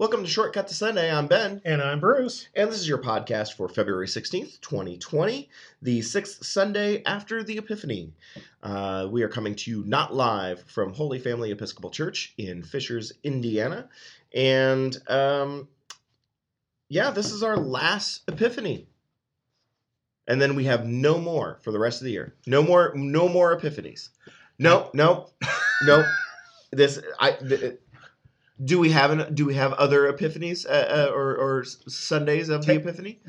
Welcome to Shortcut to Sunday. I'm Ben, And I'm Bruce. and this is your podcast for February 16th, 2020, the sixth Sunday after the Epiphany. Uh, we are coming to you not live from Holy Family Episcopal Church in Fishers, Indiana. And um, yeah, this is our last Epiphany. And then we have no more for the rest of the year. No more, no more Epiphanies. No, no, no. This I. Th- do we have an, do we have other epiphanies uh, uh, or, or Sundays of the Epiphany?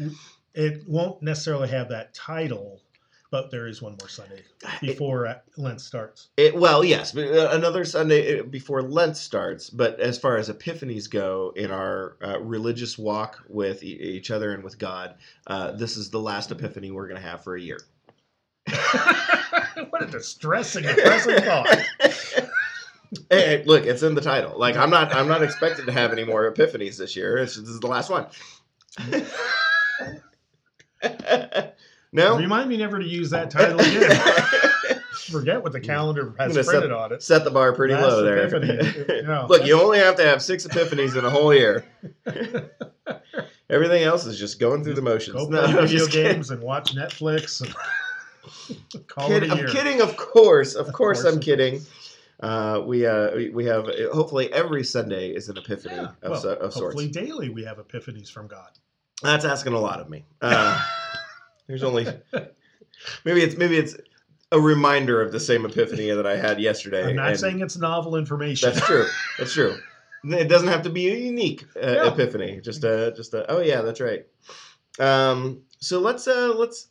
It won't necessarily have that title, but there is one more Sunday before uh, Lent starts. It, well, yes, uh, another Sunday uh, before Lent starts. But as far as epiphanies go in our uh, religious walk with e- each other and with God, uh, this is the last epiphany we're going to have for a year. what a distressing, depressing thought. Hey, hey, look, it's in the title. Like I'm not, I'm not expected to have any more epiphanies this year. It's, this is the last one. no. Remind me never to use that title again. Forget what the calendar has printed set- on it. Set the bar pretty Last low there. epiphany, yeah. Look, you only have to have six epiphanies in a whole year. Everything else is just going through the motions. Go No, play video games and watch Netflix. And Kid- I'm kidding, of course. Of, Of course, course, I'm kidding. Uh, we uh, we- have hopefully every Sunday is an epiphany Yeah, of, well, of sorts. hopefully daily we have epiphanies from God. That's asking a lot of me. Uh, there's only maybe it's maybe it's a reminder of the same epiphany that I had yesterday. I'm not saying it's novel information. that's true. That's true. It doesn't have to be a unique uh, No. epiphany. Just a just a oh yeah, that's right. Um, so let's uh let's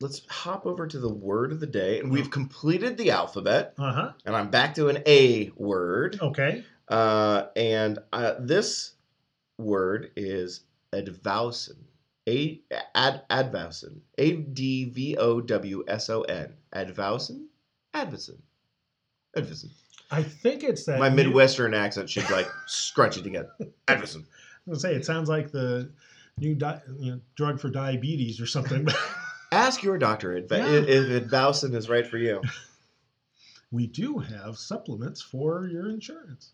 let's hop over to the word of the day, and we've completed the alphabet, Uh huh. and I'm back to an A word. Okay. Uh, and uh, this word is advowson. A ad advowson. A D V O W S O N. Advowson. Advowson. Advowson. I think it's that My new- Midwestern accent should like scrunch it together. Advowson. I was gonna say it sounds like the new di- you know, drug for diabetes or something. Ask your doctor if, Yeah. if advowson is right for you. we do have supplements for your insurance.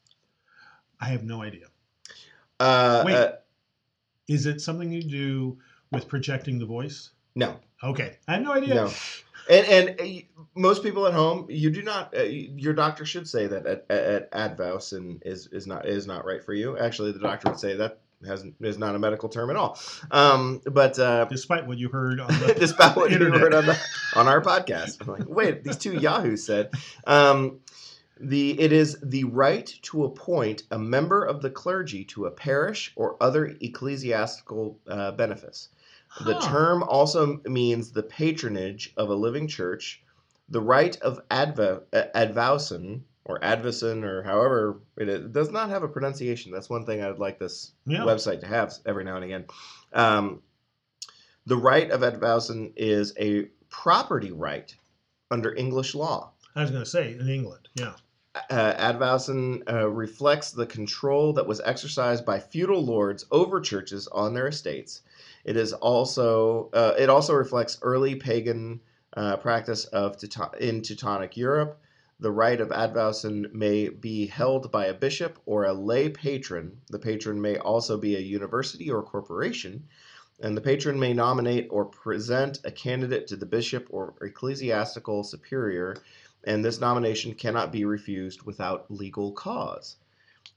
I have no idea. Uh, Wait. uh, Is it something you do with projecting the voice? no. Okay, I have no idea. No. And and uh, most people at home, you do not. Uh, your doctor should say that at, at Advowson is is not is not right for you. Actually, the doctor would say that has is not a medical term at all. Um, but uh, Despite what you heard on the despite what you heard on the on our podcast, I'm like, wait, these two yahoos said. Um, the it is the right to appoint a member of the clergy to a parish or other ecclesiastical uh, benefice. The Huh. term also means the patronage of a living church, the right of uh, advowson or advowson or however it is. It does not have a pronunciation. That's one thing I'd like this Yeah. website to have every now and again. Um, the right of advowson is a property right under English law. I was going to say in England. Yeah. Uh, advowson uh, reflects the control that was exercised by feudal lords over churches on their estates. It is also uh, it also reflects early pagan uh, practice of Teuton- in Teutonic Europe. The right of advowson may be held by a bishop or a lay patron. The patron may also be a university or corporation, and the patron may nominate or present a candidate to the bishop or ecclesiastical superior and this nomination cannot be refused without legal cause.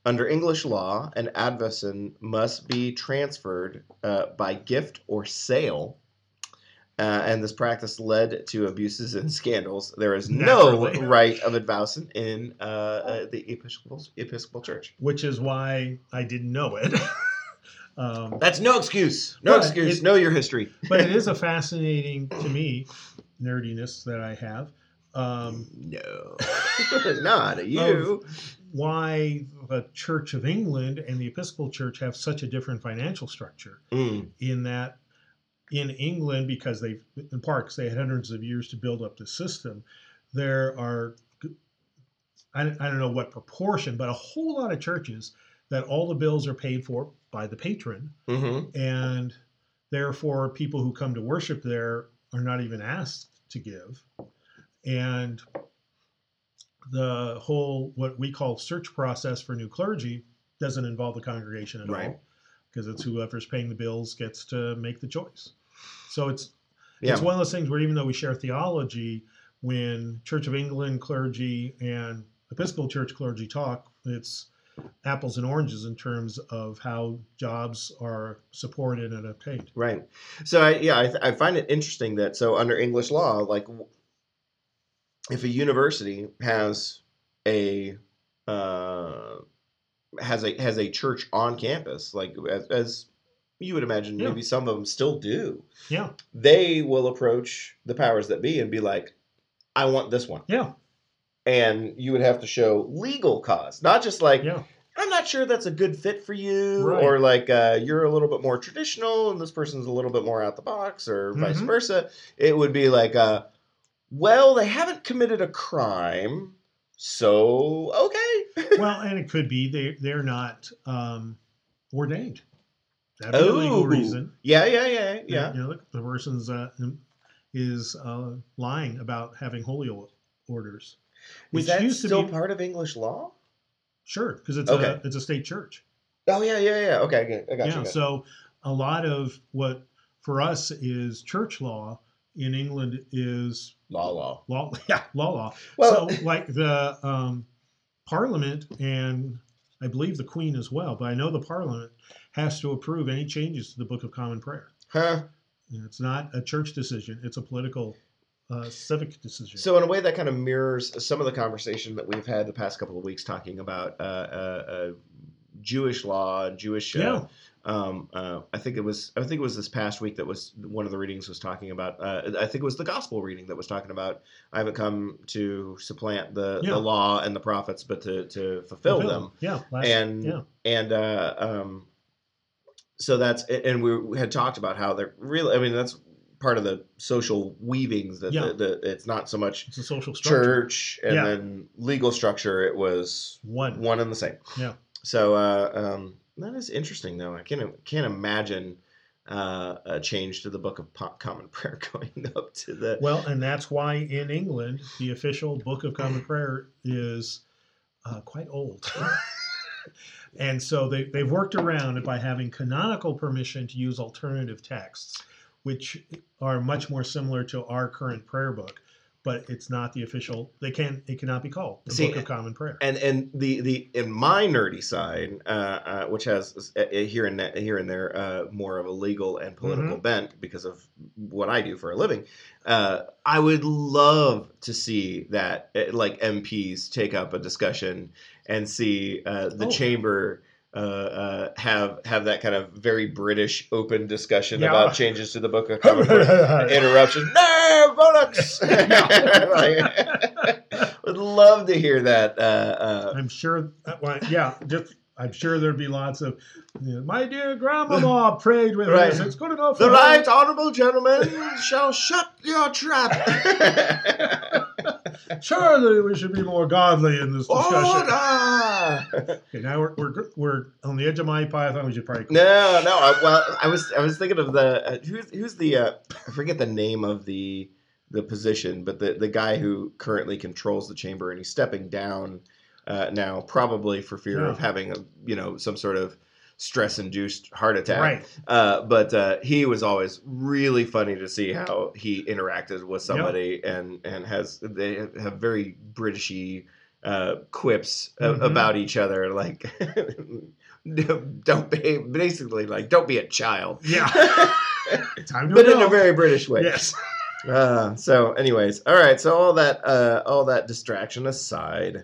Under English law, an advowson must be transferred uh, by gift or sale, uh, and this practice led to abuses and scandals. There is no right of advowson in uh, uh, the Episcopal, Episcopal Church. Which is why I didn't know it. um, That's no excuse. No excuse. it- know your history. but it is a fascinating to me nerdiness that I have. Um, No, not you. why the Church of England and the Episcopal Church have such a different financial structure Mm, in that in England, because they've in 'cause they had hundreds of years to build up the system, there are I, I don't know what proportion, but a whole lot of churches that all the bills are paid for by the patron, mhm. and therefore people who come to worship there are not even asked to give. And the whole what we call search process for new clergy doesn't involve the congregation at Right. all because it's whoever's paying the bills gets to make the choice. So it's Yeah. it's one of those things where even though we share theology, when Church of England clergy and Episcopal Church clergy talk, it's apples and oranges in terms of how jobs are supported and obtained. Right. So I yeah I, th- I find it interesting that so under English law like if a university has a uh, has a has a church on campus like as, as you would imagine Yeah. maybe some of them still do Yeah, they will approach the powers that be and be like I want this one yeah, and you would have to show legal cause not just like yeah, I'm not sure that's a good fit for you, Right. or like uh, you're a little bit more traditional and this person's a little bit more out the box, or vice Mhm. versa. It would be like, uh, well, they haven't committed a crime, so okay. well, and it could be they they're not um, ordained. That'd be a legal Oh. reason. yeah, yeah, yeah, yeah. You know, the, the person's uh, is uh, lying about having holy orders, which Is that used to still be part of English law? sure because it's Okay. a it's a state church. Oh yeah, yeah, yeah. Okay, okay. I got you. yeah. So a lot of what for us is church law in England is law, law. law. Yeah, law law. Well, so like the um, Parliament and I believe the Queen as well, but I know the Parliament has to approve any changes to the Book of Common Prayer. huh? And it's not a church decision; it's a political, uh, civic decision. So in a way, that kind of mirrors some of the conversation that we've had the past couple of weeks talking about uh, uh, uh, Jewish law Jewish. Uh, yeah, um, uh, I think it was. I think it was this past week that was one of the readings was talking about. Uh, I think it was the gospel reading that was talking about. I haven't come to supplant the, Yeah. the law and the prophets, but to to fulfill, them. Yeah, last, And yeah, and uh, um, so that's and we had talked about how they're really. I mean, that's part of the social weavings that Yeah. the, the, it's not so much it's a social structure. church and Yeah. then legal structure. It was One. one and the same. Yeah. So uh, um, that is interesting, though. I can't can't imagine uh, a change to the Book of Common Prayer going up to the. Well, and that's why in England the official Book of Common Prayer is uh, quite old. and so they, they've worked around it by having canonical permission to use alternative texts, which are much more similar to our current prayer book, but it's not the official. They can it cannot be called the See, Book of Common Prayer. and and the the in my nerdy side, uh, uh, which has uh, here and that, here and there uh, more of a legal and political Mm-hmm. bent because of what I do for a living, uh, I would love to see that uh, like MPs take up a discussion and see uh, the Oh. chamber. Uh, uh, have have that kind of very British open discussion Yeah. about changes to the Book of Common Prayer. Interruption. No, bollocks. Like, would love to hear that. Uh, uh, I'm sure. well, yeah, just I'm sure there'd be lots of. you know, My dear grandmama prayed with Right. us. It's good enough. the for her." right honourable gentleman shall shut your trap. Surely we should be more godly in this discussion. Order. Okay, now we're, we're we're on the edge of Monty Python. We should probably. No, no. I, well, I was I was thinking of the uh, who's who's the uh, I forget the name of the the position, but the the guy who currently controls the chamber and he's stepping down uh, now, probably for fear of having a you know some sort of stress induced heart attack. Right. Uh, but uh, he was always really funny to see how he interacted with somebody and and has they have very Britishy uh, quips a- Mhm. about each other like don't be basically like don't be a child Yeah. But in a very British way yes. uh, so anyways all right so all that uh, all that distraction aside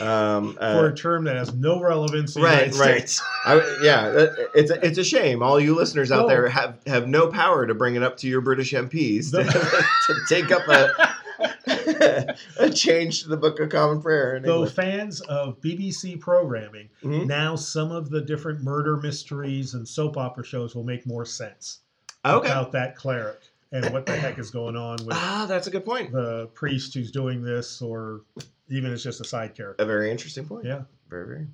um, uh, For a term that has no relevance Right, right. I, yeah, it's a, it's a shame. All you listeners out No. there have, have no power to bring it up to your British MPs to, to take up a, a change to the Book of Common Prayer. Though English. fans of BBC programming, Mhm. now some of the different murder mysteries and soap opera shows will make more sense Okay. about that cleric and what the heck is going on with Ah, that's a good point. the priest who's doing this, or even it's just a side character. A very interesting point. Yeah. Very, very.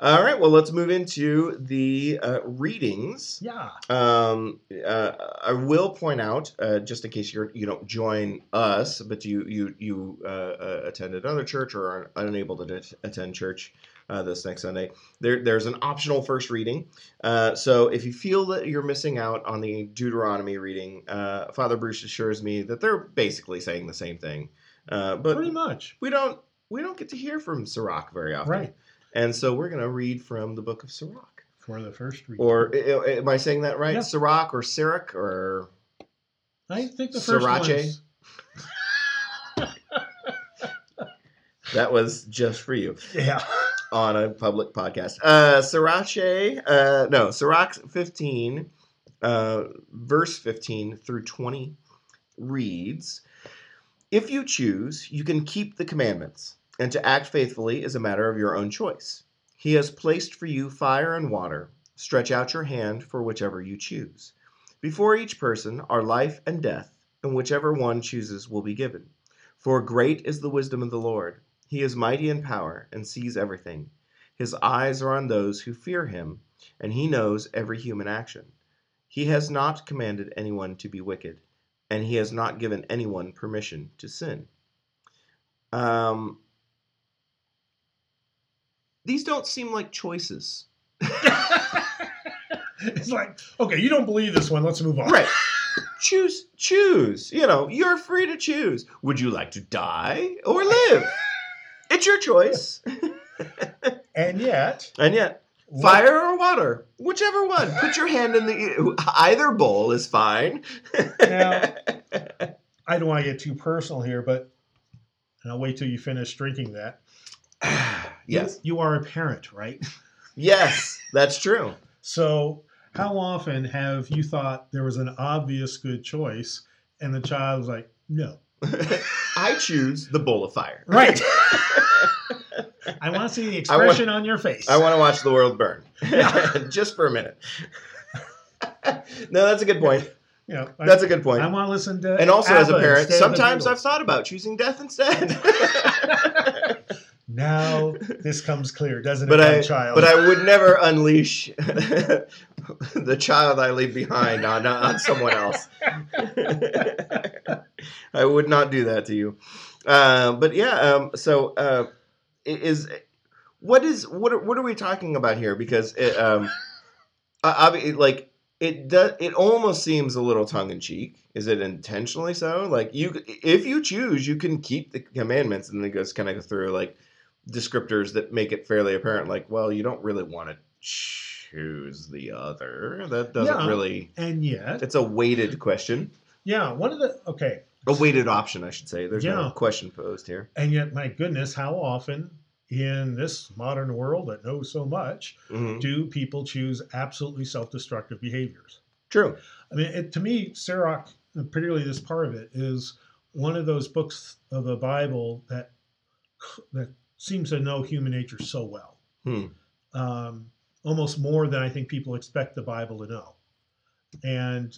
All right. Well, let's move into the uh, readings. Yeah. Um, uh, I will point out, uh, just in case you're you don't join us, but you you you uh, uh, attend another church or are unable to at- attend church, uh, this next Sunday. There, there's an optional first reading. Uh, so if you feel that you're missing out on the Deuteronomy reading, uh, Father Bruce assures me that they're basically saying the same thing. Uh, but Pretty much. we don't we don't get to hear from Sirach very often, Right. And so we're going to read from the book of Sirach. For the first read. Or am I saying that right? Yeah. Sirach or Sirach or I think the first one's that was just for you. Yeah. on a public podcast. Uh, Sirache, uh, no, Sirach 15, uh, verse 15 through 20 reads If you choose, you can keep the commandments, and to act faithfully is a matter of your own choice. He has placed for you fire and water. Stretch out your hand for whichever you choose. Before each person are life and death, and whichever one chooses will be given. For great is the wisdom of the Lord. He is mighty in power and sees everything. His eyes are on those who fear him, and he knows every human action. He has not commanded anyone to be wicked, and he has not given anyone permission to sin. Um, these don't seem like choices. it's like, okay, you don't believe this one. Let's move on. Right. choose, choose. You know, you're free to choose. Would you like to die or live? It's your choice. And yet, And yet, fire or water, whichever one. Put your hand in the either bowl is fine. Now- I don't want to get too personal here, but and I'll wait till you finish drinking that. yes, You, you are a parent, right? yes, that's true. So, how often have you thought there was an obvious good choice and the child was like, no? I choose the bowl of fire. Right. I want to see the I want- expression on your face. I want to watch the world burn, Yeah. just for a minute. no, that's a good point. you know, That's a good point. I want to listen to. And also, as a parent, instead of the sometimes I've thought about choosing death instead. Now this comes clear, doesn't But it, I- child? but I would never unleash the child I leave behind on on someone else. I would not do that to you. Uh, but yeah, um, so uh, i- is what is what are, what are we talking about here? Because it, um, I, I like it does it almost seems a little tongue in cheek. Is it intentionally so? Like you, if you choose, you can keep the commandments, and then it goes kind of through like descriptors that make it fairly apparent. Like, well, you don't really want to choose the other. That doesn't Yeah. really. and yet, It's a weighted question, yeah, one of the okay, a weighted option, I should say. There's no question posed here. and yet, my goodness, how often in this modern world that knows so much Mhm. do people choose absolutely self-destructive behaviors? True. I mean, it, to me, Sirach, particularly this part of it, is one of those books of the Bible that that seems to know human nature so well, Hmm. um, almost more than I think people expect the Bible to know, and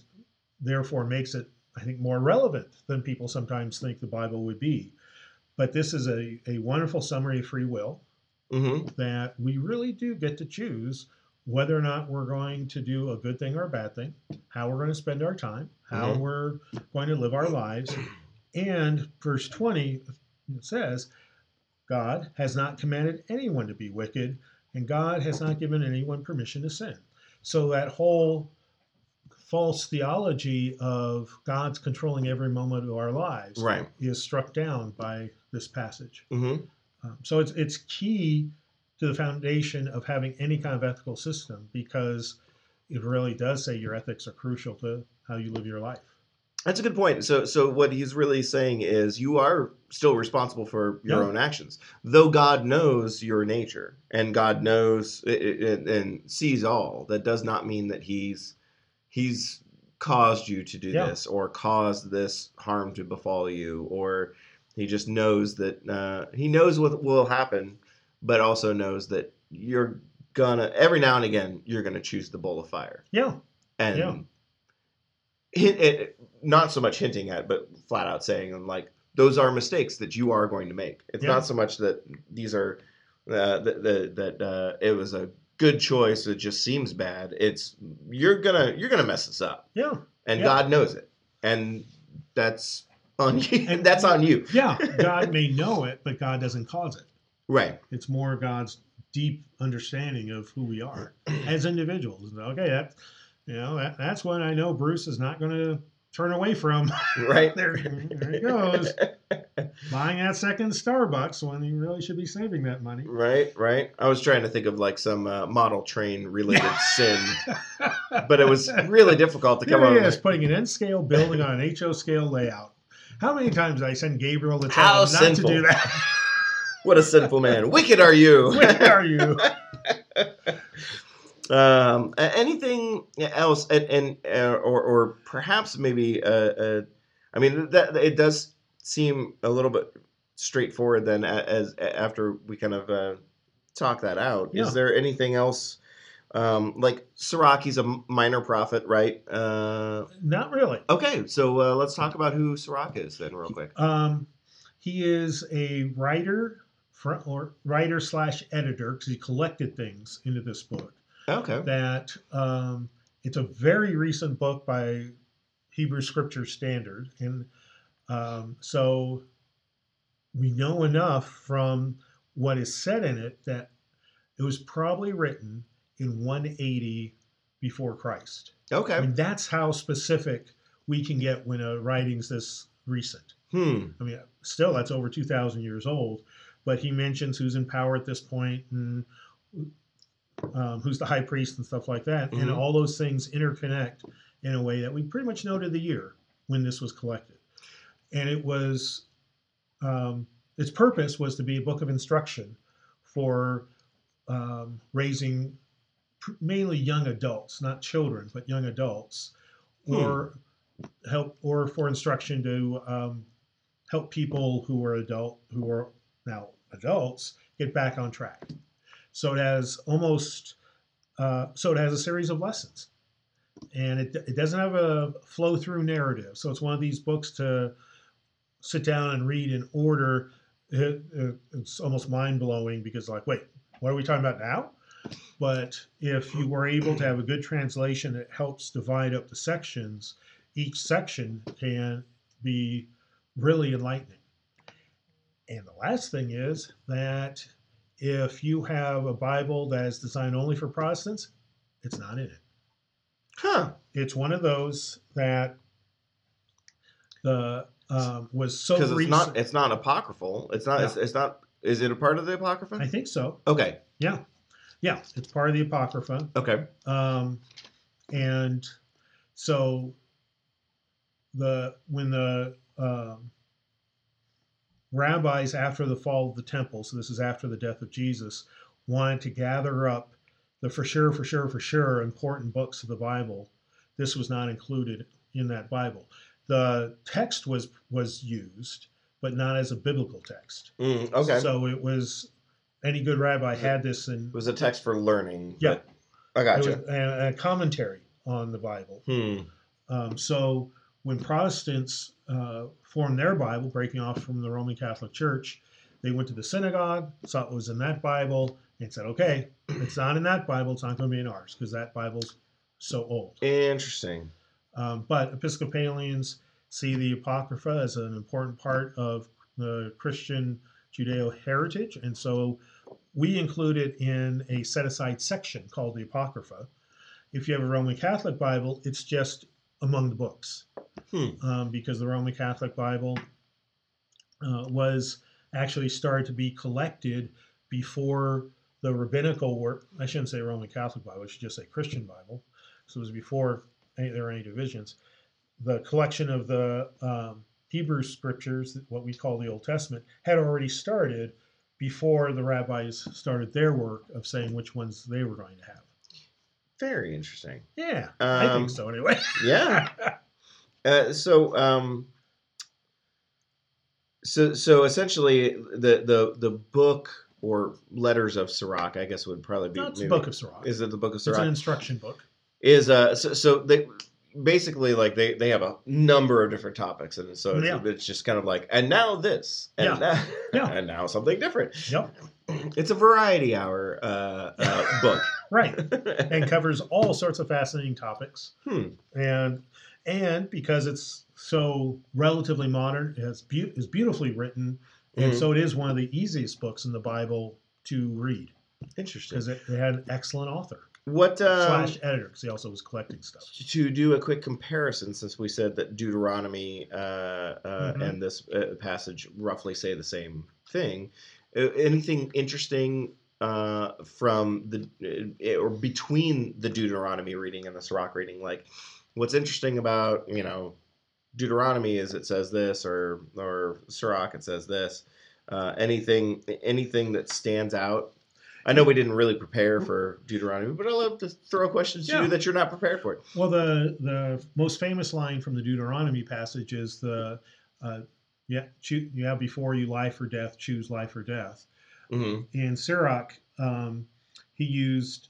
therefore makes it, I think, more relevant than people sometimes think the Bible would be. But this is a, a wonderful summary of free will hmm that we really do get to choose whether or not we're going to do a good thing or a bad thing, how we're going to spend our time, how Mhm. we're going to live our lives. And verse 20 says, God has not commanded anyone to be wicked, and God has not given anyone permission to sin. So that whole false theology of God's controlling every moment of our lives Right. is struck down by this passage. hmm Um, so it's it's key to the foundation of having any kind of ethical system because it really does say your ethics are crucial to how you live your life. That's a good point. So, so what he's really saying is you are still responsible for your Yeah. own actions, though God knows your nature and God knows and sees all. That does not mean that he's he's caused you to do Yeah. this or caused this harm to befall you, or he just knows that uh, he knows what will happen, but also knows that you're gonna every now and again you're gonna choose the bowl of fire Yeah, and Yeah. hint it, not so much hinting at, but flat out saying and like those are mistakes that you are going to make. It's Yeah. not so much that these are uh, that that, that uh, it was a good choice. It just seems bad. It's you're gonna you're gonna mess this up, yeah, and Yeah. God knows it, and that's on you. And- that's on you, yeah. God may know it, but God doesn't cause it. right? It's more God's deep understanding of who we are as individuals. Okay, that you know that, that's when I know Bruce is not going to turn away from. Right. there, there he goes, buying that second Starbucks when you really should be saving that money. Right, right. I was trying to think of like some uh, model train related sin, but it was really difficult to come up with. is putting an N scale building on an HO scale layout. How many times did I send Gabriel to tell How him not sinful. to do that? What a sinful man. Wicked are you. Where are you? Um, anything else, and, and uh, or or perhaps maybe, uh, uh, I mean, that it does seem a little bit straightforward. Then, a- as after we kind of uh, talk that out, Yeah. is there anything else? Um, like Siraki's a minor prophet, right? Uh, Not really. okay, so uh, let's talk about who Sirach is then, real quick. Um, he is a writer, or writer slash editor, because he collected things into this book. Okay. That um, it's a very recent book by Hebrew Scripture Standard, and um, so we know enough from what is said in it that it was probably written in 180 before Christ. Okay. I mean, that's how specific we can get when a writing's this recent. Hmm. I mean, still, that's over 2,000 years old. But he mentions who's in power at this point and um, who's the high priest and stuff like that. And Mhm. all those things interconnect in a way that we pretty much know to the year when this was collected. And it was, um, its purpose was to be a book of instruction for um, raising pr- mainly young adults, not children, but young adults, or help, or for instruction to um, help people who are adult who are now adults get back on track. So it has almost uh, so it has a series of lessons, and it it doesn't have a flow through narrative. So it's one of these books to sit down and read in order. It, it- it's almost mind blowing because like wait, what are we talking about now? But if you were able to have a good translation that helps divide up the sections, each section can be really enlightening. And the last thing is that if you have a Bible that is designed only for Protestants, it's not in it. Huh. It's one of those that the um, was so Because it's not. It's not apocryphal. It's not. Yeah. It's, it's not. Is it a part of the apocrypha? I think so. Okay. Yeah, yeah. It's part of the Apocrypha. Okay. Um, and so the when the um, rabbis after the fall of the temple, so this is after the death of Jesus, wanted to gather up the for sure, for sure, for sure important books of the Bible. This was not included in that Bible. The text was was used, but not as a biblical text. Mm, okay. So it was any good rabbi had this and it was a text for learning. Yeah. I it gotcha. a commentary on the Bible. Hmm. Um, so when Protestants uh, formed their Bible, breaking off from the Roman Catholic Church, they went to the synagogue, saw it was in that Bible, and said, "Okay, it's not in that Bible. It's not going to be in ours because that Bible's so old." Interesting. Um, but Episcopalians see the Apocrypha as an important part of the Christian Judeo heritage, and so we include it in a set aside section called the Apocrypha. If you have a Roman Catholic Bible, it's just among the books, Hmm. um, because the Roman Catholic Bible uh, was actually started to be collected before the rabbinical work. I shouldn't say Roman Catholic Bible; I should just say Christian Bible. So it was before any, there were any divisions. The collection of the um, Hebrew scriptures, what we call the Old Testament, had already started before the rabbis started their work of saying which ones they were going to have. Very interesting. Yeah, I Um, think so anyway. Yeah. Uh, so, um, so, so essentially, the the the book or letters of Sirach, I guess, would probably be. The maybe- book of Sirach. Is it the book of It's an instruction book. Is uh, so, so they basically like they they have a number of different topics, and so it's, Yeah. it's just kind of like, and now this, and Yeah. now, Yeah. and now something different. Yep, It's a variety hour uh, uh, book. right. and covers all sorts of fascinating topics. Hmm. And and because it's so relatively modern, it's be- is beautifully written, and Mhm. so it is one of the easiest books in the Bible to read. Interesting. because it, it had an excellent author What um, slash editor because he also was collecting stuff. to do a quick comparison, since we said that Deuteronomy uh, uh, Mhm. and this uh, passage roughly say the same thing, uh, anything interesting uh, from the uh, or between the Deuteronomy reading and the Sirach reading? Like, what's interesting about you know Deuteronomy is it says this, or or Sirach it says this. Uh, anything anything that stands out. I know we didn't really prepare for Deuteronomy, but I love to throw questions to Yeah. you that you're not prepared for. Well, the the most famous line from the Deuteronomy passage is the uh, yeah, have before you life or death, choose life or death. hmm In Sirach, um, he used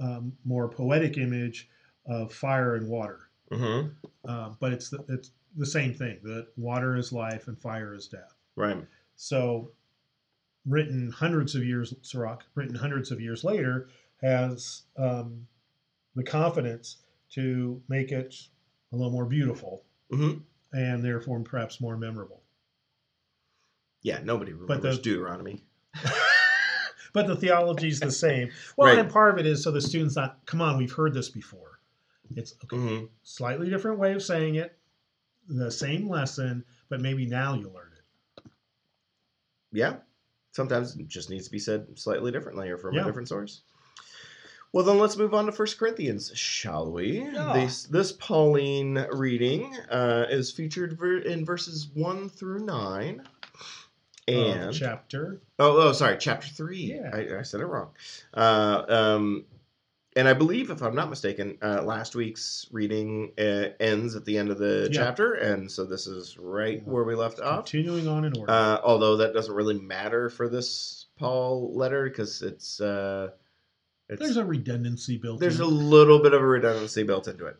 um, more poetic image of fire and water, hmm uh, but it's the, it's the same thing. That water is life and fire is death. Right. So, written hundreds of years, Sirach, written hundreds of years later, has um, the confidence to make it a little more beautiful hmm and therefore perhaps more memorable. Yeah, nobody But remembers the- Deuteronomy. but the theology is the same. Well, Right. and part of it is so the students not, come on, we've heard this before. It's okay, hmm slightly different way of saying it, the same lesson, but maybe now you learn it. Yeah. Sometimes it just needs to be said slightly differently or from Yeah. a different source. Well, then let's move on to First Corinthians, shall we? Yeah. This this Pauline reading uh, is featured in verses one through nine, Of and chapter. Oh, oh, sorry, chapter three. Yeah. I, I said it wrong. Uh, um, and I believe, if I'm not mistaken, uh, last week's reading uh, ends at the end of the Yeah. chapter, and so this is right Yeah. where we left off. Continuing on in order. Uh, although that doesn't really matter for this Paul letter because it's uh, it's There's a redundancy built there's in. a little bit of a redundancy built into it.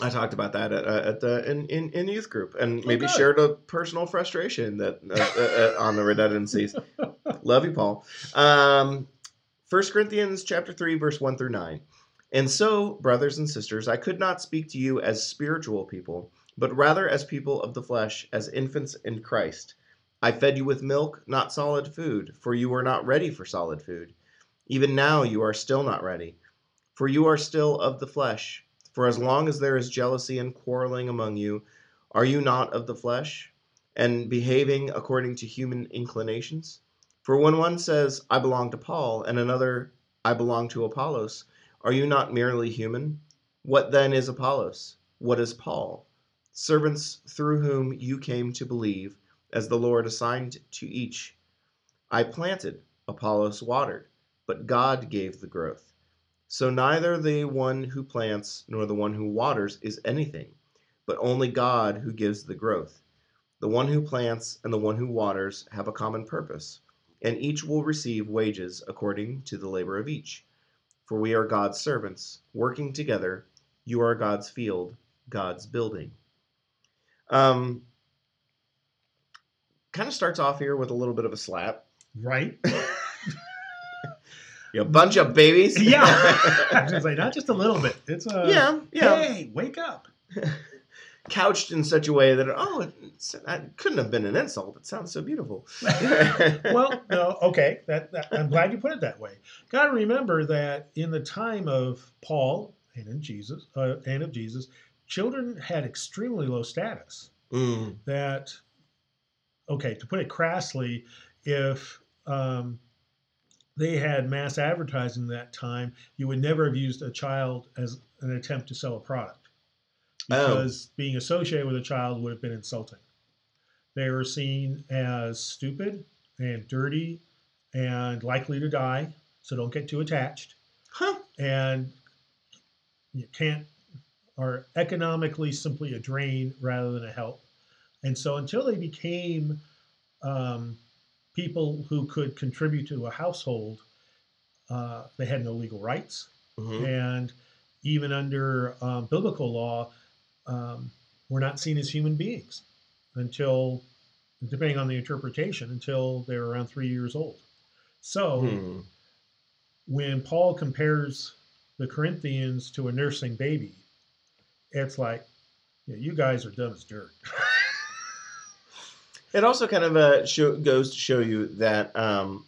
I talked about that at, uh, at the in, in, in youth group and maybe good. shared a personal frustration that uh, uh, uh, on the redundancies. Love you, Paul. Um, 1 Corinthians chapter 3, verse 1 through 9. And so, brothers and sisters, I could not speak to you as spiritual people, but rather as people of the flesh, as infants in Christ. I fed you with milk, not solid food, for you were not ready for solid food. Even now you are still not ready, for you are still of the flesh. For as long as there is jealousy and quarreling among you, are you not of the flesh, and behaving according to human inclinations? For when one says, I belong to Paul, and another, I belong to Apollos, are you not merely human? What then is Apollos? What is Paul? Servants through whom you came to believe, as the Lord assigned to each. I planted, Apollos watered, but God gave the growth. So neither the one who plants nor the one who waters is anything, but only God who gives the growth. The one who plants and the one who waters have a common purpose, and each will receive wages according to the labor of each. For we are God's servants, working together. You are God's field, God's building. Um, kind of starts off here with a little bit of a slap. right? You bunch of babies. Yeah. I was gonna not just a little bit. It's a yeah, yeah. Hey, wake up! Couched in such a way that oh, it's, it couldn't have been an insult. It sounds so beautiful. well, no, okay. That, that I'm glad you put it that way. Got to remember that in the time of Paul and in Jesus uh, and of Jesus, children had extremely low status. Mm, That okay, to put it crassly, if um, they had mass advertising that time, you would never have used a child as an attempt to sell a product Oh. because being associated with a child would have been insulting. They were seen as stupid and dirty and likely to die, so don't get too attached. huh. And you can't, are economically simply a drain rather than a help. And so until they became um, people who could contribute to a household, uh, they had no legal rights. Mhm. And even under um, biblical law, um, were not seen as human beings until, depending on the interpretation, until they were around three years old. So Hmm. when Paul compares the Corinthians to a nursing baby, it's like, yeah, you guys are dumb as dirt. It also kind of uh, show, goes to show you that um,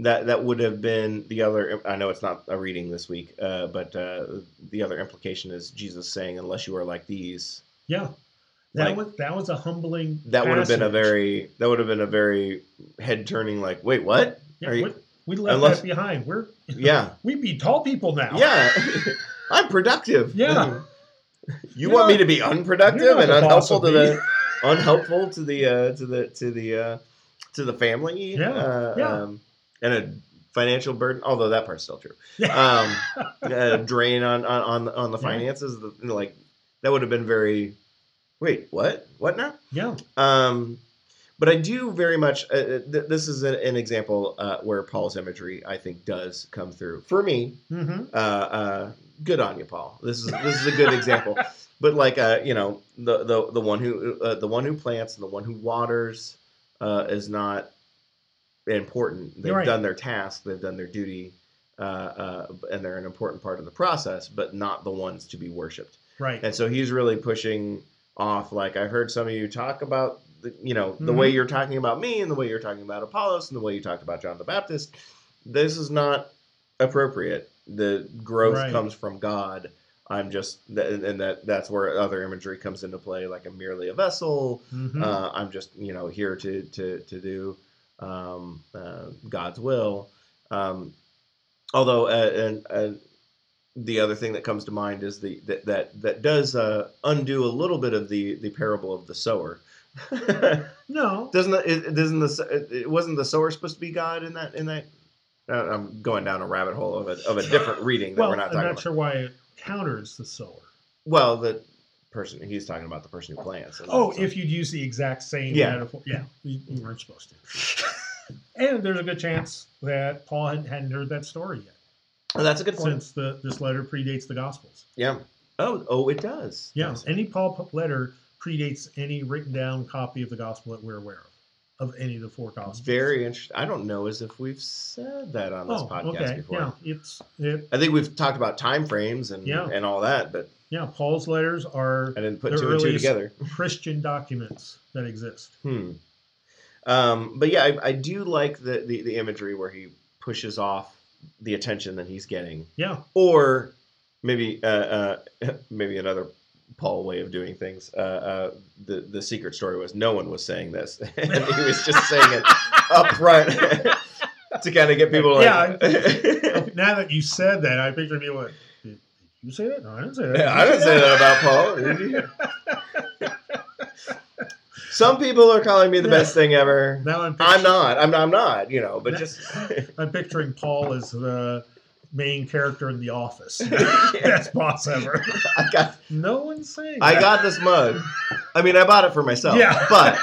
that that would have been the other. I know it's not a reading this week, uh, but uh, the other implication is Jesus saying, "Unless you are like these." Yeah, that Like- was that was a humbling. That would have been a very that would have been a very head turning. Like, wait, what? Yeah, you- we, we left unless- that behind. We're Yeah, we be tall people now. yeah. I'm productive. Yeah. You You're want me to be unproductive and unhelpful to the unhelpful to the uh, to the to the uh, to the family? Yeah, Uh, yeah. Um, and a financial burden. Although that part's still true. Yeah. Um, a drain on on on, on the Yeah. finances. The, like that would have been very. Wait, what? What now? yeah. Um, but I do very much. Uh, uh, th- this is a, an example uh, where Paul's imagery, I think, does come through for me. hmm Uh, uh, good on you, Paul. This is this is a good example. But like, uh, you know, the the the one who uh, the one who plants and the one who waters uh, is not important. They've Right. done their task. They've done their duty. Uh, uh, and they're an important part of the process, but not the ones to be worshipped. Right. And so he's really pushing off. Like I heard some of you talk about, the, you know, the Mhm. way you're talking about me and the way you're talking about Apollos and the way you talked about John the Baptist. This is not appropriate. The growth Right. comes from God. I'm just, and that that's where other imagery comes into play. Like I'm merely a vessel. Mhm. Uh, I'm just, you know, here to to to do um, uh, God's will. Um, although, uh, and, and the other thing that comes to mind is the that that, that does uh, undo a little bit of the the parable of the sower. no. doesn't it, it doesn't the it wasn't the sower supposed to be God in that in that? Uh, I'm going down a rabbit hole of a of a different reading that Well, we're not talking about. I'm not about. sure why it counters the sower. Well, the person he's talking about the person who plants. Oh, so- if you'd use the exact same Yeah. metaphor, yeah, you, you weren't supposed to. and there's a good chance that Paul hadn't, hadn't heard that story yet, Oh, that's a good point. since the this letter predates the Gospels. Yeah. Oh, oh, it does. Yeah, Yes. any Paul letter predates any written down copy of the Gospel that we're aware of, of any of the four Gospels. Very interesting. I don't know as if we've said that on this oh, podcast okay, before. yeah, it's it. I think we've talked about time frames and Yeah. and all that, but Yeah, Paul's letters are I didn't put The two and two together. Christian documents that exist. Hmm. Um, but yeah, I, I do like the, the the imagery where he pushes off the attention that he's getting, Yeah, or maybe uh, uh, maybe another Paul way of doing things. Uh, uh, the the secret story was no one was saying this, and he was just saying it up front to kind of get people like, Yeah, now that you said that, I picture me like, you say that? No, I didn't say that. Yeah, I didn't say that about Paul. Did you? Some people are calling me the best thing ever. Now I'm I'm not. I'm not. I'm not. You know, but That- just I'm picturing Paul as the main character in The Office. Best boss ever. I got. No one's saying. I that. got this mug. I mean, I bought it for myself. Yeah. But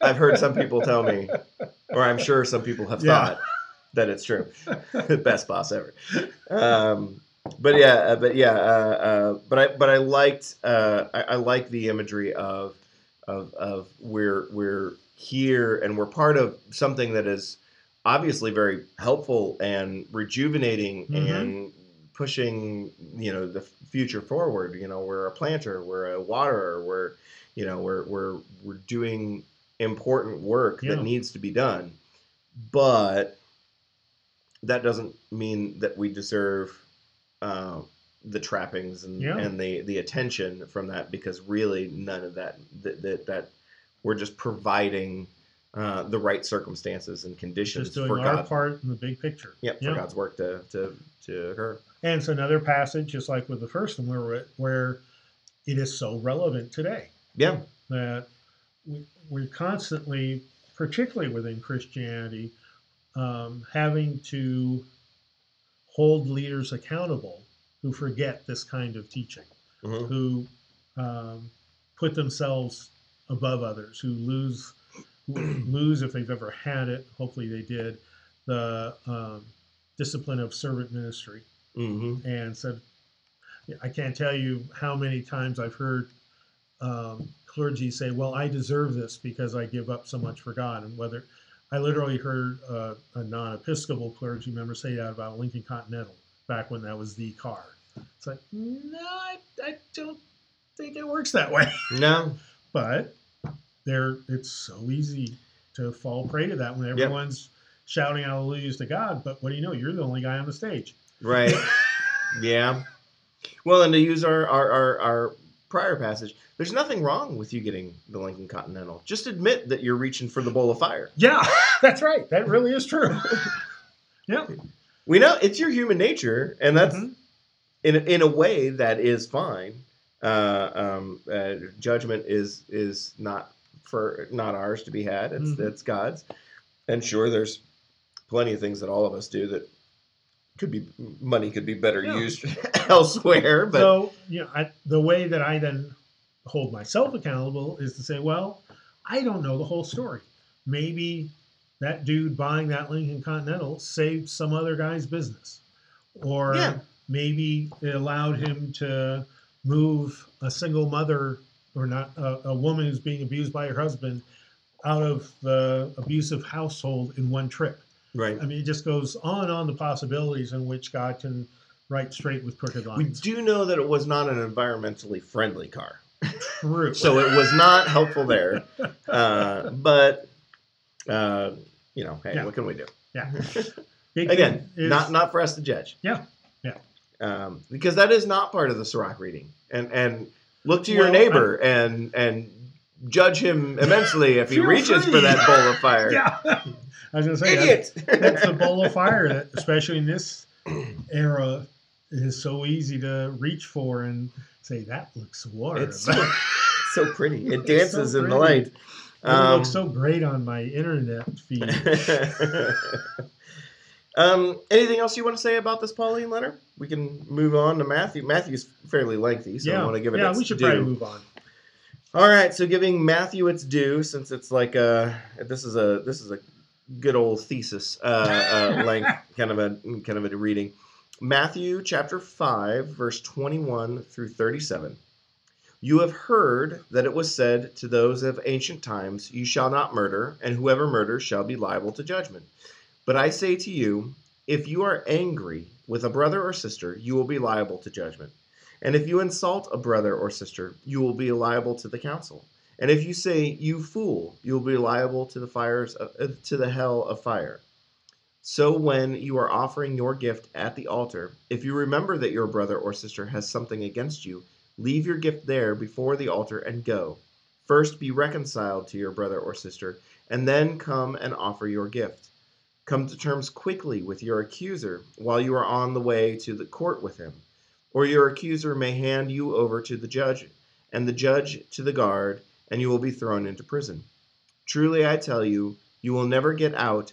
I've heard some people tell me, or I'm sure some people have Yeah. thought that it's true. best boss ever. Um, but yeah, uh, but yeah, uh, uh, but I but I liked uh, I, I like the imagery of of of we're we're here and we're part of something that is obviously very helpful and rejuvenating Mhm. and pushing you know the future forward. You know, we're a planter, we're a waterer, we're you know we're we're we're doing important work Yeah. that needs to be done, but that doesn't mean that we deserve uh, the trappings and, Yeah. and the the attention from that because really none of that that that, that we're just providing uh, the right circumstances and conditions Just doing for our God. part in the big picture. Yep, for God's work to to to occur. And it's another passage, just like with the first one, where where it is so relevant today Yeah, that we, we're constantly, particularly within Christianity, um, having to hold leaders accountable who forget this kind of teaching, Mhm. who um, put themselves above others, who lose lose if they've ever had it. Hopefully, they did the um, discipline of servant ministry hmm and said, I can't tell you how many times I've heard um, clergy say, "Well, I deserve this because I give up so much for God." And whether I literally heard uh, a non-Episcopal clergy member say that about Lincoln Continental back when that was the car. It's like, no, I, I don't think it works that way. no, But there, it's so easy to fall prey to that when everyone's shouting hallelujahs to God, but what do you know? You're the only guy on the stage. Right. yeah. Well, and to use our, our, our, our prior passage, there's nothing wrong with you getting the Lincoln Continental. Just admit that you're reaching for the bowl of fire. Yeah, that's right. That really is true. yeah. We know it's your human nature, and that's Mhm. in a- in a way that is fine. Uh, um, uh, judgment is is not for not ours to be had. It's Mhm. it's God's. And sure, there's plenty of things that all of us do that could be money could be better Yeah. used elsewhere. But so, you know, I, the way that I then hold myself accountable is to say, well, I don't know the whole story. Maybe that dude buying that Lincoln Continental saved some other guy's business. Or Yeah. maybe it allowed him to move a single mother or not a, a woman who's being abused by her husband out of the abusive household in one trip. right. I mean, it just goes on and on the possibilities in which God can write straight with crooked lines. We do know that it was not an environmentally friendly car, True. so it was not helpful there. Uh, but uh, you know, hey, Yeah. what can we do? yeah. Again, is- not not for us to judge. Yeah, yeah. Um, because that is not part of the Sirach reading, and and look to your Well, neighbor and and judge him immensely if he reaches free. for that bowl of fire. Yeah. I was gonna say that, Idiot. that's the bowl of fire that, especially in this era, is so easy to reach for and say that looks warm. it's so, so pretty. It It's so dances in the light. it Um, looks so great on my internet feed. um, anything else you want to say about this Pauline letter? We can move on to Matthew. Matthew's fairly lengthy, so I want to give it yeah. We should due. probably move on. All right, so giving Matthew its due, since it's like a this is a this is a good old thesis uh, uh, length kind of a kind of a reading. Matthew chapter five, verse twenty-one through thirty-seven. You have heard that it was said to those of ancient times, "You shall not murder, and whoever murders shall be liable to judgment." But I say to you, if you are angry with a brother or sister, you will be liable to judgment. And if you insult a brother or sister, you will be liable to the council. And if you say, "You fool," you will be liable to the fires of, to the hell of fire. So when you are offering your gift at the altar, if you remember that your brother or sister has something against you, leave your gift there before the altar and go. First be reconciled to your brother or sister, and then come and offer your gift. Come to terms quickly with your accuser while you are on the way to the court with him or your accuser may hand you over to the judge, and the judge to the guard, and you will be thrown into prison. Truly I tell you, you will never get out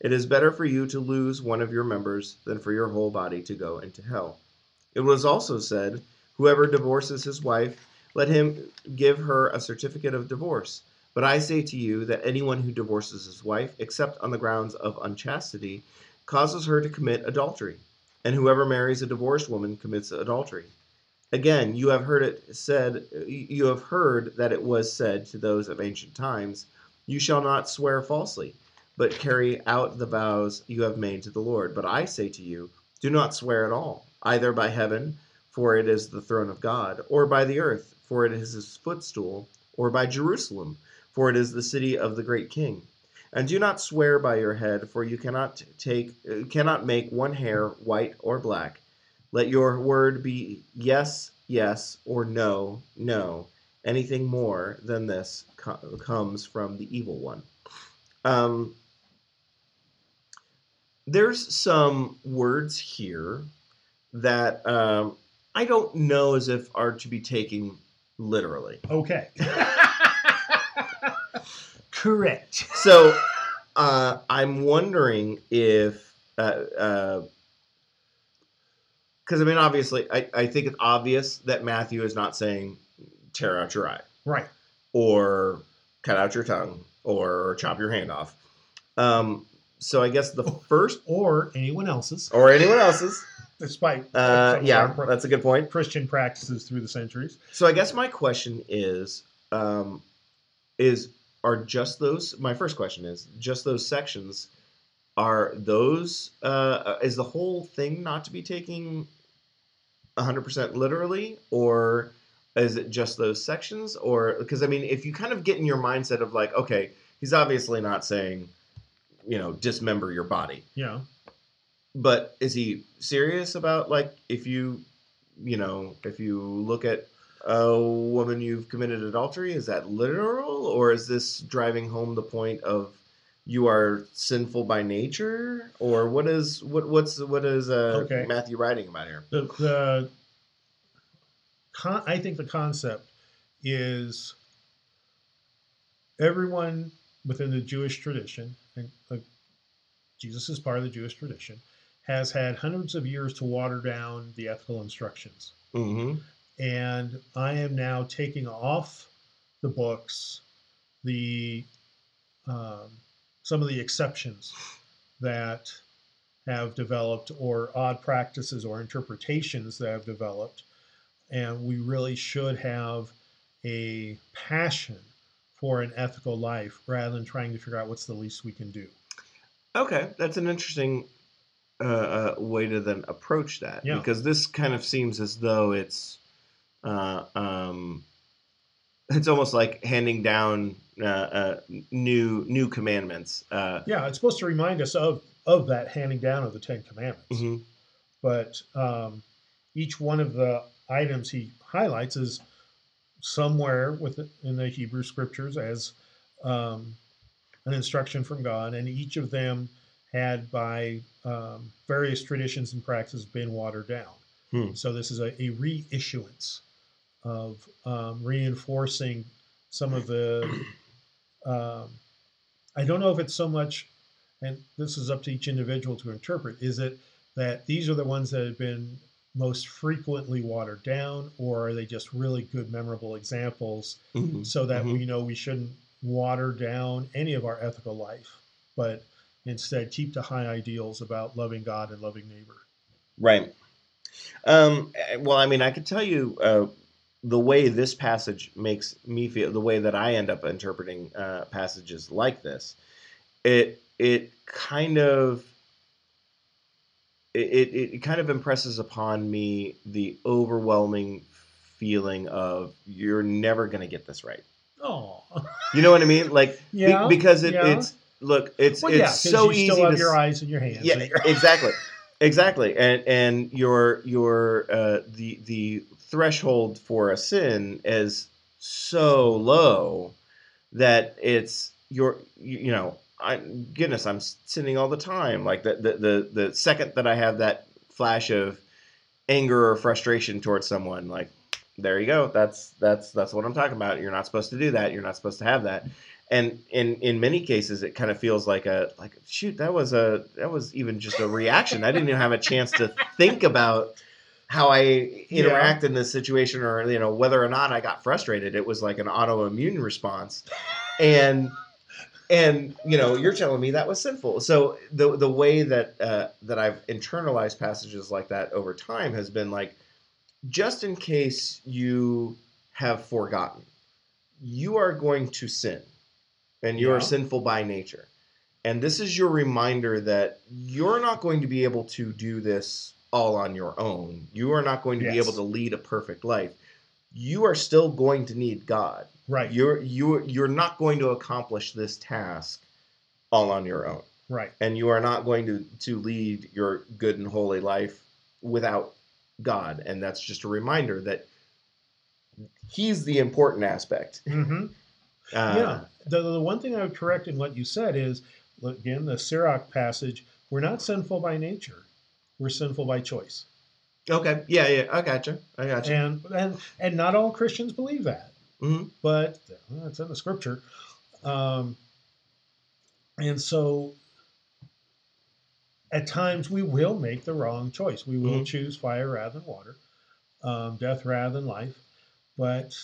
It is better for you to lose one of your members than for your whole body to go into hell. It was also said, Whoever divorces his wife, let him give her a certificate of divorce. But I say to you that anyone who divorces his wife, except on the grounds of unchastity, causes her to commit adultery. And whoever marries a divorced woman commits adultery. Again, you have heard it said, you have heard that it was said to those of ancient times, You shall not swear falsely, but carry out the vows you have made to the Lord. But I say to you, do not swear at all, either by heaven, for it is the throne of God, or by the earth, for it is his footstool, or by Jerusalem, for it is the city of the great king. And do not swear by your head, for you cannot take cannot make one hair white or black. Let your word be yes, yes, or no, no. Anything more than this co- comes from the evil one. Um, there's some words here that um, I don't know as if are to be taken literally. Okay. Correct. So uh, I'm wondering if, because uh, I mean, obviously, I, I think it's obvious that Matthew is not saying tear out your eye Right. or cut out your tongue or chop your hand off. Um, so I guess the first Or anyone else's. or anyone else's. despite Uh, yeah, that's a good point. Christian practices through the centuries. So I guess my question is, um, is are just those? My first question is just those sections. Are those? Uh, is the whole thing not to be taken hundred percent literally, or is it just those sections? Or because I mean, if you kind of get in your mindset of like, okay, he's obviously not saying, you know, dismember your body, Yeah. but is he serious about like if you you know if you look at a woman you've committed adultery is that literal or is this driving home the point of you are sinful by nature or what is what what's what is uh Okay. matthew writing about here the the con- I think the concept is everyone within the Jewish tradition, and Jesus is part of the Jewish tradition, has had hundreds of years to water down the ethical instructions. mm-hmm And I am now taking off the books the um, some of the exceptions that have developed or odd practices or interpretations that have developed and we really should have a passion for an ethical life rather than trying to figure out what's the least we can do okay that's an interesting uh, uh, way to then approach that Yeah. because this kind of seems as though it's uh, um, it's almost like handing down uh, uh, new new commandments. Uh, yeah it's supposed to remind us of of that handing down of the ten commandments mhm. but um, each one of the items he highlights is somewhere within in the Hebrew scriptures as um, an instruction from God, and each of them had by um, various traditions and practices been watered down. Hmm. So this is a, a reissuance of um, reinforcing some of the. Um, I don't know if it's so much, and this is up to each individual to interpret. Is it that these are the ones that have been most frequently watered down, or are they just really good, memorable examples Mhm. so that Mhm. we know we shouldn't water down any of our ethical life, but instead keep to high ideals about loving God and loving neighbor? Right. Um, well, I mean, I could tell you uh, the way this passage makes me feel, the way that I end up interpreting uh, passages like this. It it kind of it, it, it kind of impresses upon me the overwhelming feeling of you're never going to get this right. Oh, You know what I mean? Like be- Yeah, because it, yeah. it's look, it's well, it's yeah, 'cause so you easy still have to your eyes and your hands. yeah your- exactly exactly and and your your uh the the threshold for a sin is so low that it's your you, you know i goodness i'm sinning all the time. Like the, the the the second that i have that flash of anger or frustration towards someone like there you go. That's that's that's what i'm talking about. You're not supposed to do that. You're not supposed to have that. And in in many cases it kind of feels like a like shoot that was a that was even just a reaction. I didn't even have a chance to think about how i interact in this situation or you know whether or not i got frustrated. It was like an autoimmune response. And and you know you're telling me that was sinful. So the the way that uh, that i've internalized passages like that over time has been like just in case you have forgotten you are going to sin and you are sinful by nature. And this is your reminder that you're not going to be able to do this all on your own. You are not going to be able to lead a perfect life you are still going to need god. Right, you're you're you're not going to accomplish this task all on your own. Right, and you are not going to to lead your good and holy life without god. And that's just a reminder that he's the important aspect. Hmm uh, yeah. The, the one thing I would correct in what you said is, again, the Sirach passage, we're not sinful by nature. We're sinful by choice. Okay yeah yeah i gotcha i gotcha And, and, and not all Christians believe that, Mhm. but well, it's in the scripture. Um, and so at times we will make the wrong choice. We will Mhm. choose fire rather than water, um, death rather than life. But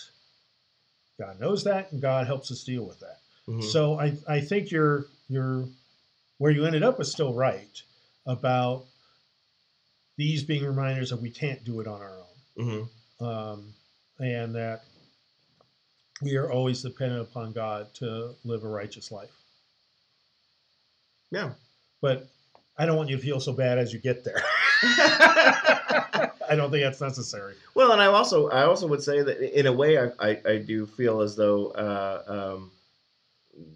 God knows that, and God helps us deal with that. Mhm. So I, I think you're you're where you ended up was still right about these being reminders that we can't do it on our own, hmm um, and that we are always dependent upon God to live a righteous life. Yeah. But I don't want you to feel so bad as you get there. I don't think that's necessary. Well, and I also I also would say that in a way I I, I do feel as though uh, um,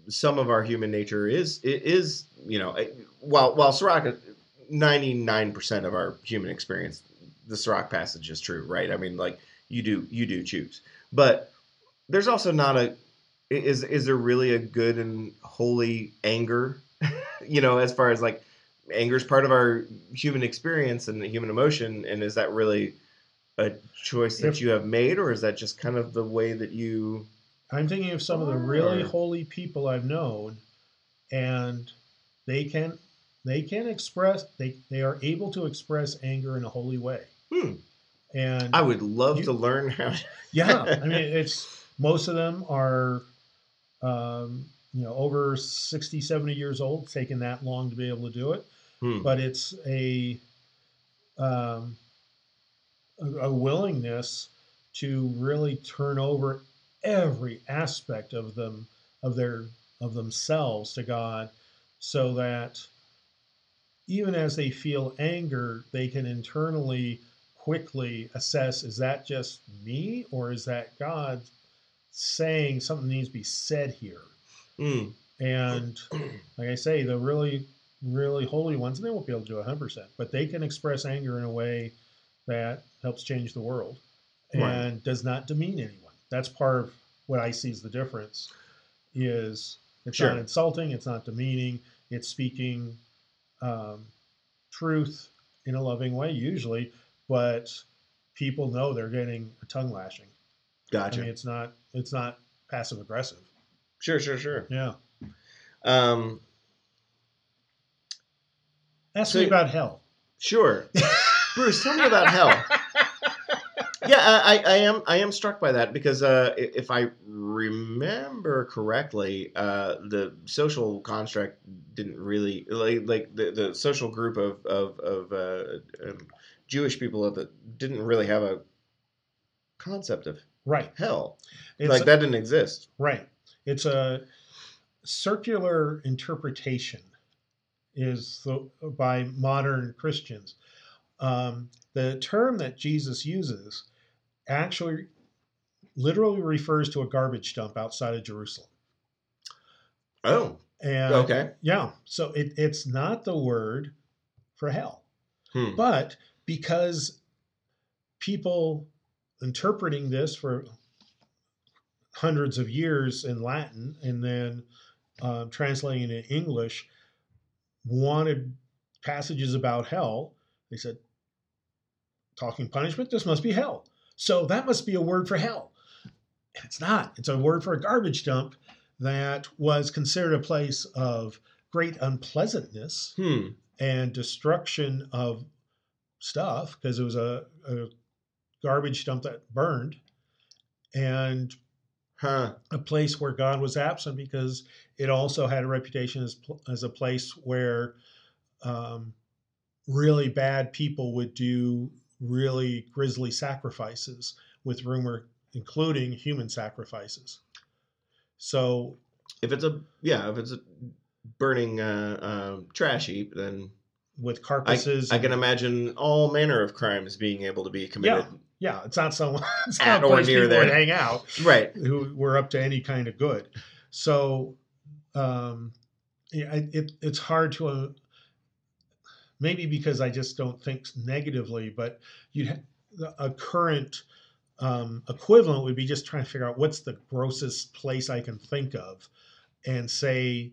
some of our human nature is is you know while while Sirach ninety nine percent of our human experience the Sirach passage is true right? I mean like you do you do choose. But there's also not a is is there really a good and holy anger? You know as far as like anger is part of our human experience and the human emotion and is that really a choice that you have made or is that just kind of the way that you I'm thinking of some of the really holy people I've known, and they can they can express they they are able to express anger in a holy way. hmm, And i would love You- to learn how yeah, I mean it's most of them are um, you know over 60, 70 years old, taking that long to be able to do it. Hmm, but it's a um, a, a willingness to really turn over every aspect of them of their of themselves to God, so that even as they feel anger, they can internally quickly assess: is that just me, or is that God saying something needs to be said here? hmm, And like I say, the really, really holy ones, they won't be able to do 100%, but they can express anger in a way that helps change the world and Right. does not demean anyone. That's part of what I see as the difference is it's Sure. not insulting, it's not demeaning, it's speaking um, truth in a loving way usually, but people know they're getting a tongue lashing. gotcha I mean, it's not it's not passive aggressive. sure sure sure Yeah. um Ask So- me about hell. sure bruce tell me about hell yeah I, I am i am struck by that because uh if i remember correctly uh the social construct didn't really like like the, the social group of of, of uh, um, jewish people of it didn't really have a concept of Right. hell It's like that didn't exist right. It's a circular interpretation is the, by modern Christians. Um, the term that Jesus uses actually literally refers to a garbage dump outside of Jerusalem. oh And okay yeah, so it, it's not the word for hell. hmm. But because people interpreting this for hundreds of years in Latin and then um, translating it in English wanted passages about hell, they said, talking punishment, this must be hell. So that must be a word for hell. And it's not. It's a word for a garbage dump that was considered a place of great unpleasantness hmm and destruction of stuff because it was a, a garbage dump that burned and huh a place where God was absent because it also had a reputation as, as a place where um, really bad people would do really grisly sacrifices with rumor including human sacrifices so if it's a yeah if it's a burning uh, um, trash heap then with carcasses I can imagine all manner of crimes being able to be committed. yeah it's not someone it's At not or near there. hang out Right. who were up to any kind of good. So um, yeah, it, it, it's hard to uh, maybe because I just don't think negatively, but you ha- a current um, equivalent would be just trying to figure out what's the grossest place I can think of, and say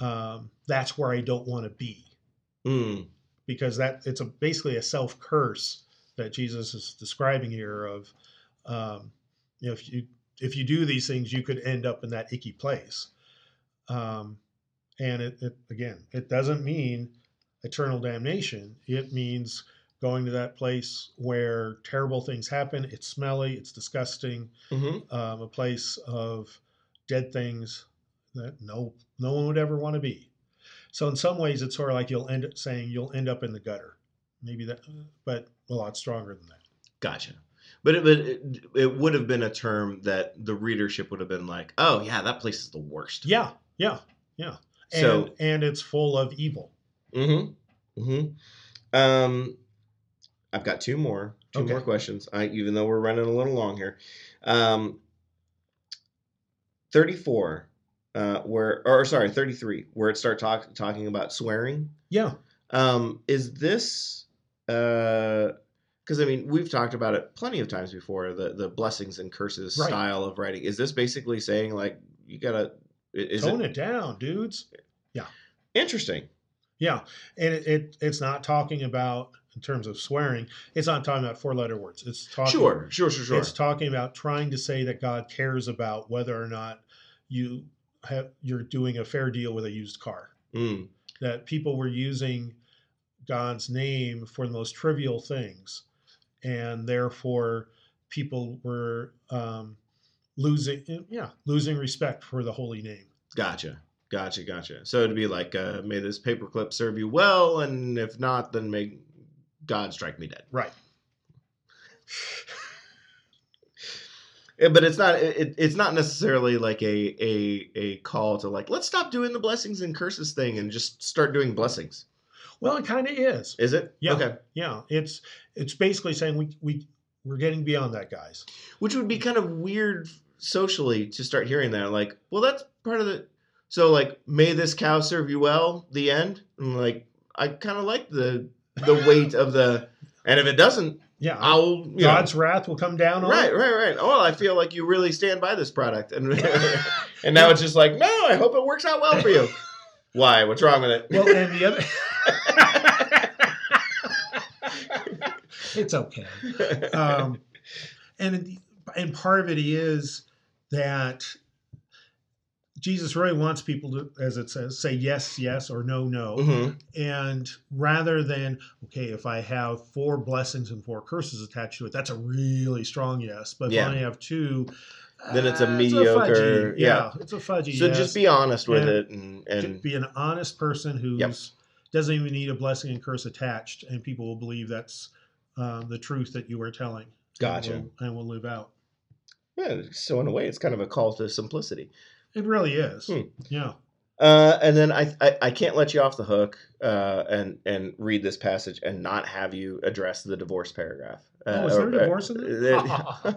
um, that's where I don't want to be Mm. because that it's a basically a self curse that Jesus is describing here of um, you know if you if you do these things you could end up in that icky place um, and it, it again it doesn't mean eternal damnation it means going to that place where terrible things happen it's smelly it's disgusting hmm um, a place of dead things that no no one would ever want to be. So in some ways, it's sort of like you'll end up saying you'll end up in the gutter. maybe that, but a lot stronger than that. Gotcha. But it, but it, it would have been a term that the readership would have been like, oh yeah, that place is the worst. Yeah, yeah, yeah. And So- and it's full of evil. Mm-hmm. Mm-hmm. Um, I've got two more, two Okay. more questions. I even though we're running a little long here. Um, thirty-four, uh, where or sorry, thirty-three, where it start talk, talking about swearing. Yeah, Um, is this uh? Because I mean, we've talked about it plenty of times before. The the blessings and curses Right. style of writing. Is this basically saying like you gotta? Is tone it it down, dudes. Yeah, interesting? Yeah, and it, it it's not talking about in terms of swearing. It's not talking about four letter words. It's talking. Sure, sure, sure, sure. It's talking about trying to say that God cares about whether or not you have you're doing a fair deal with a used car. Mm, That people were using God's name for the most trivial things, and therefore people were um, losing yeah losing respect for the holy name. Gotcha. Gotcha. Gotcha. So it'd be like, uh, may this paperclip serve you well, and if not, then may God strike me dead. Right. But it's not. It, it's not necessarily like a a a call to like let's stop doing the blessings and curses thing and just start doing blessings. Well, it kind of is. Is it? Yeah. Okay. Yeah, it's it's basically saying we we we're getting beyond that, guys. Which would be kind of weird socially to start hearing that. Like, well, that's part of the. So like, may this cow serve you well. The end. And like, I kind of like the the weight of the. And if it doesn't, Yeah, I'll you know, God's wrath will come down on Right, right, right. Oh, I feel like you really stand by this product, and and now it's just like, no, I hope it works out well for you. Why? What's wrong with it? Well, and the other, it's okay. Um, and and part of it is that Jesus really wants people to, as it says, say yes, yes, or no, no. Mhm. And rather than, okay, if I have four blessings and four curses attached to it, that's a really strong yes. But if Yeah. I only have two, Then it's a uh, mediocre- fudgy. yeah. it's a fudgy. So yes. just be honest with And- it, and and be an honest person who Yep. doesn't even need a blessing and curse attached, and people will believe that's um, the truth that you are telling. and Gotcha. will- And will live out. yeah, so in a way, it's kind of a call to simplicity. It really is. Hmm. Yeah. Uh, and then I, I I can't let you off the hook uh, and and read this passage and not have you address the divorce paragraph. Uh, Oh, is there a divorce in uh,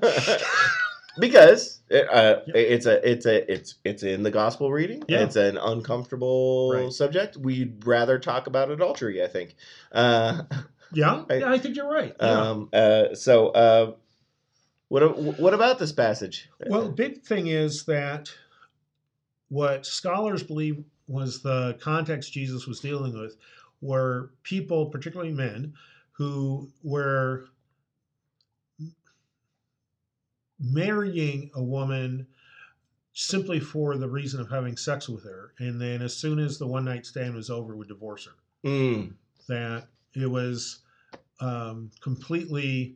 because it, uh, Yep. it's a it's a it's it's in the gospel reading. Yeah. It's an uncomfortable Right. subject. We'd rather talk about adultery. I think. Uh, Yeah. I- yeah, I think you're right. Yeah. um, uh, so uh, what what about this passage? Well, the big thing is that what scholars believe was the context Jesus was dealing with were people, particularly men, who were marrying a woman simply for the reason of having sex with her, and then as soon as the one night stand was over, would divorce her. Mm, That it was um, completely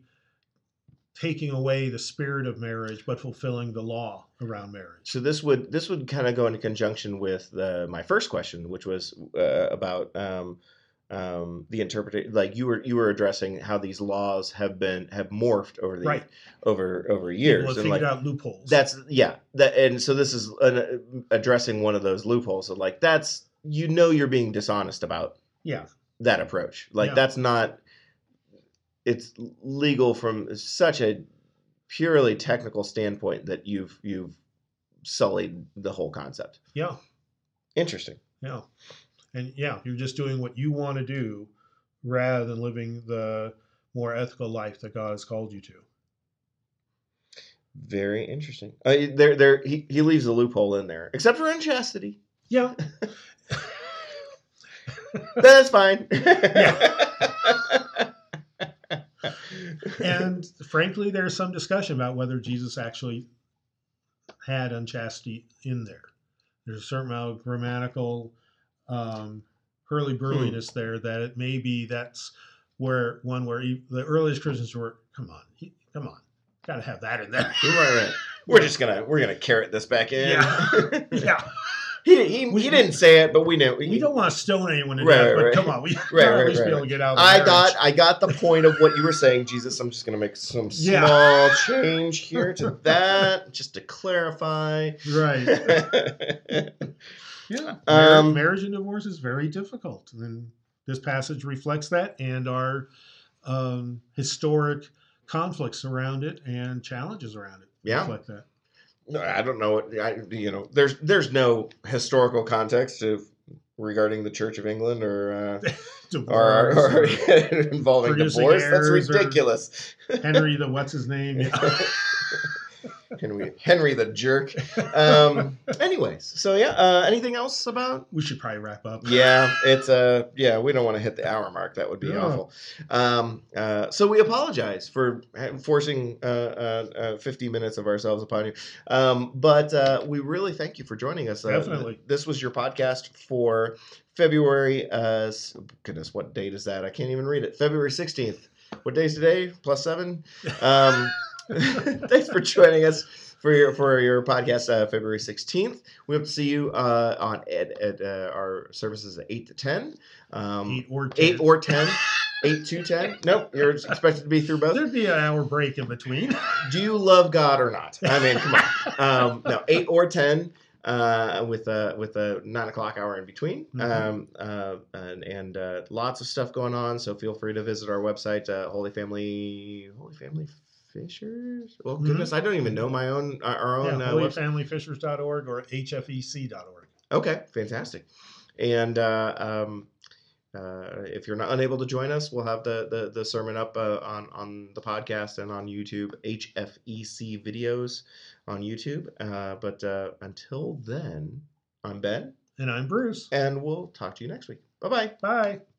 taking away the spirit of marriage, but fulfilling the law around marriage. so this would this would kind of go into conjunction with the, my first question, which was uh, about um, um, the interpretation. Like you were you were addressing how these laws have been have morphed over the Right. over over years. People have and, figured like, out loopholes. That's yeah. That and so this is an, addressing one of those loopholes. of like that's you know you're being dishonest about yeah, that approach. Like Yeah. that's not. It's legal from such a purely technical standpoint that you've you've sullied the whole concept. yeah, Interesting. yeah, and yeah, you're just doing what you want to do rather than living the more ethical life that God has called you to. Very interesting. Uh, there, there. He, he leaves a loophole in there, except for unchastity. Yeah, That's fine. and frankly, there's some discussion about whether Jesus actually had unchastity in there. There's a certain amount of grammatical um, hurly burliness there that it may be that's where one where e- the earliest Christians were. Come on, he, come on, got to have that in there. right, right. We're just gonna we're gonna caret this back in. Yeah. yeah, He, he, We- he didn't say it, but we knew. We don't want to stone anyone to Right, death, but right. come on, we Right, right, at least right. be able to get out. I marriage. got I got the point of what you were saying, Jesus. I'm just gonna make some Yeah. small change here to that, just to clarify. right. Yeah, Um, marriage and divorce is very difficult, and this passage reflects that, and our um, historic conflicts around it and challenges around it Yeah. reflect that. I don't know what I, you know. There's there's no historical context of regarding the Church of England or uh, or, or or involving divorce. That's ridiculous. Henry the what's his name? Yeah. Henry Henry the jerk. Um, anyways, so yeah. Uh, anything else about we should probably wrap up. yeah, it's uh yeah, we don't want to hit the hour mark. That would be No. awful. Um, uh, so we apologize for forcing uh, uh, uh, 50 minutes of ourselves upon you. Um, but uh, we really thank you for joining us. Uh, Definitely. This was your podcast for February. Uh, goodness, what date is that? I can't even read it. February 16th. What day is today? Plus seven. Um, thanks for joining us for your for your podcast uh, February 16th. We hope to see you uh, on at, at uh, our services at 8 to 10. Um, Eight or 10. 8 or 10. 8 to 10. Nope, you're expected to be through both. There'd be an hour break in between. Do you love God or not? I mean, come on. Um, no, 8 or 10. Uh, with a with a nine o'clock hour in between, Mhm. um, uh, and, and uh, lots of stuff going on. So feel free to visit our website, uh, Holy Family, Holy Family Fishers. Well, Mhm. goodness, I don't even know my own our own yeah, uh, holyfamilyfishers.org or hfec.org. Okay, fantastic. And uh, um, uh, if you're not unable to join us, we'll have the the, the sermon up uh, on on the podcast and on YouTube. HFEC videos on YouTube. Uh, but uh, until then, I'm Ben, And I'm Bruce. and we'll talk to you next week. Bye bye. Bye.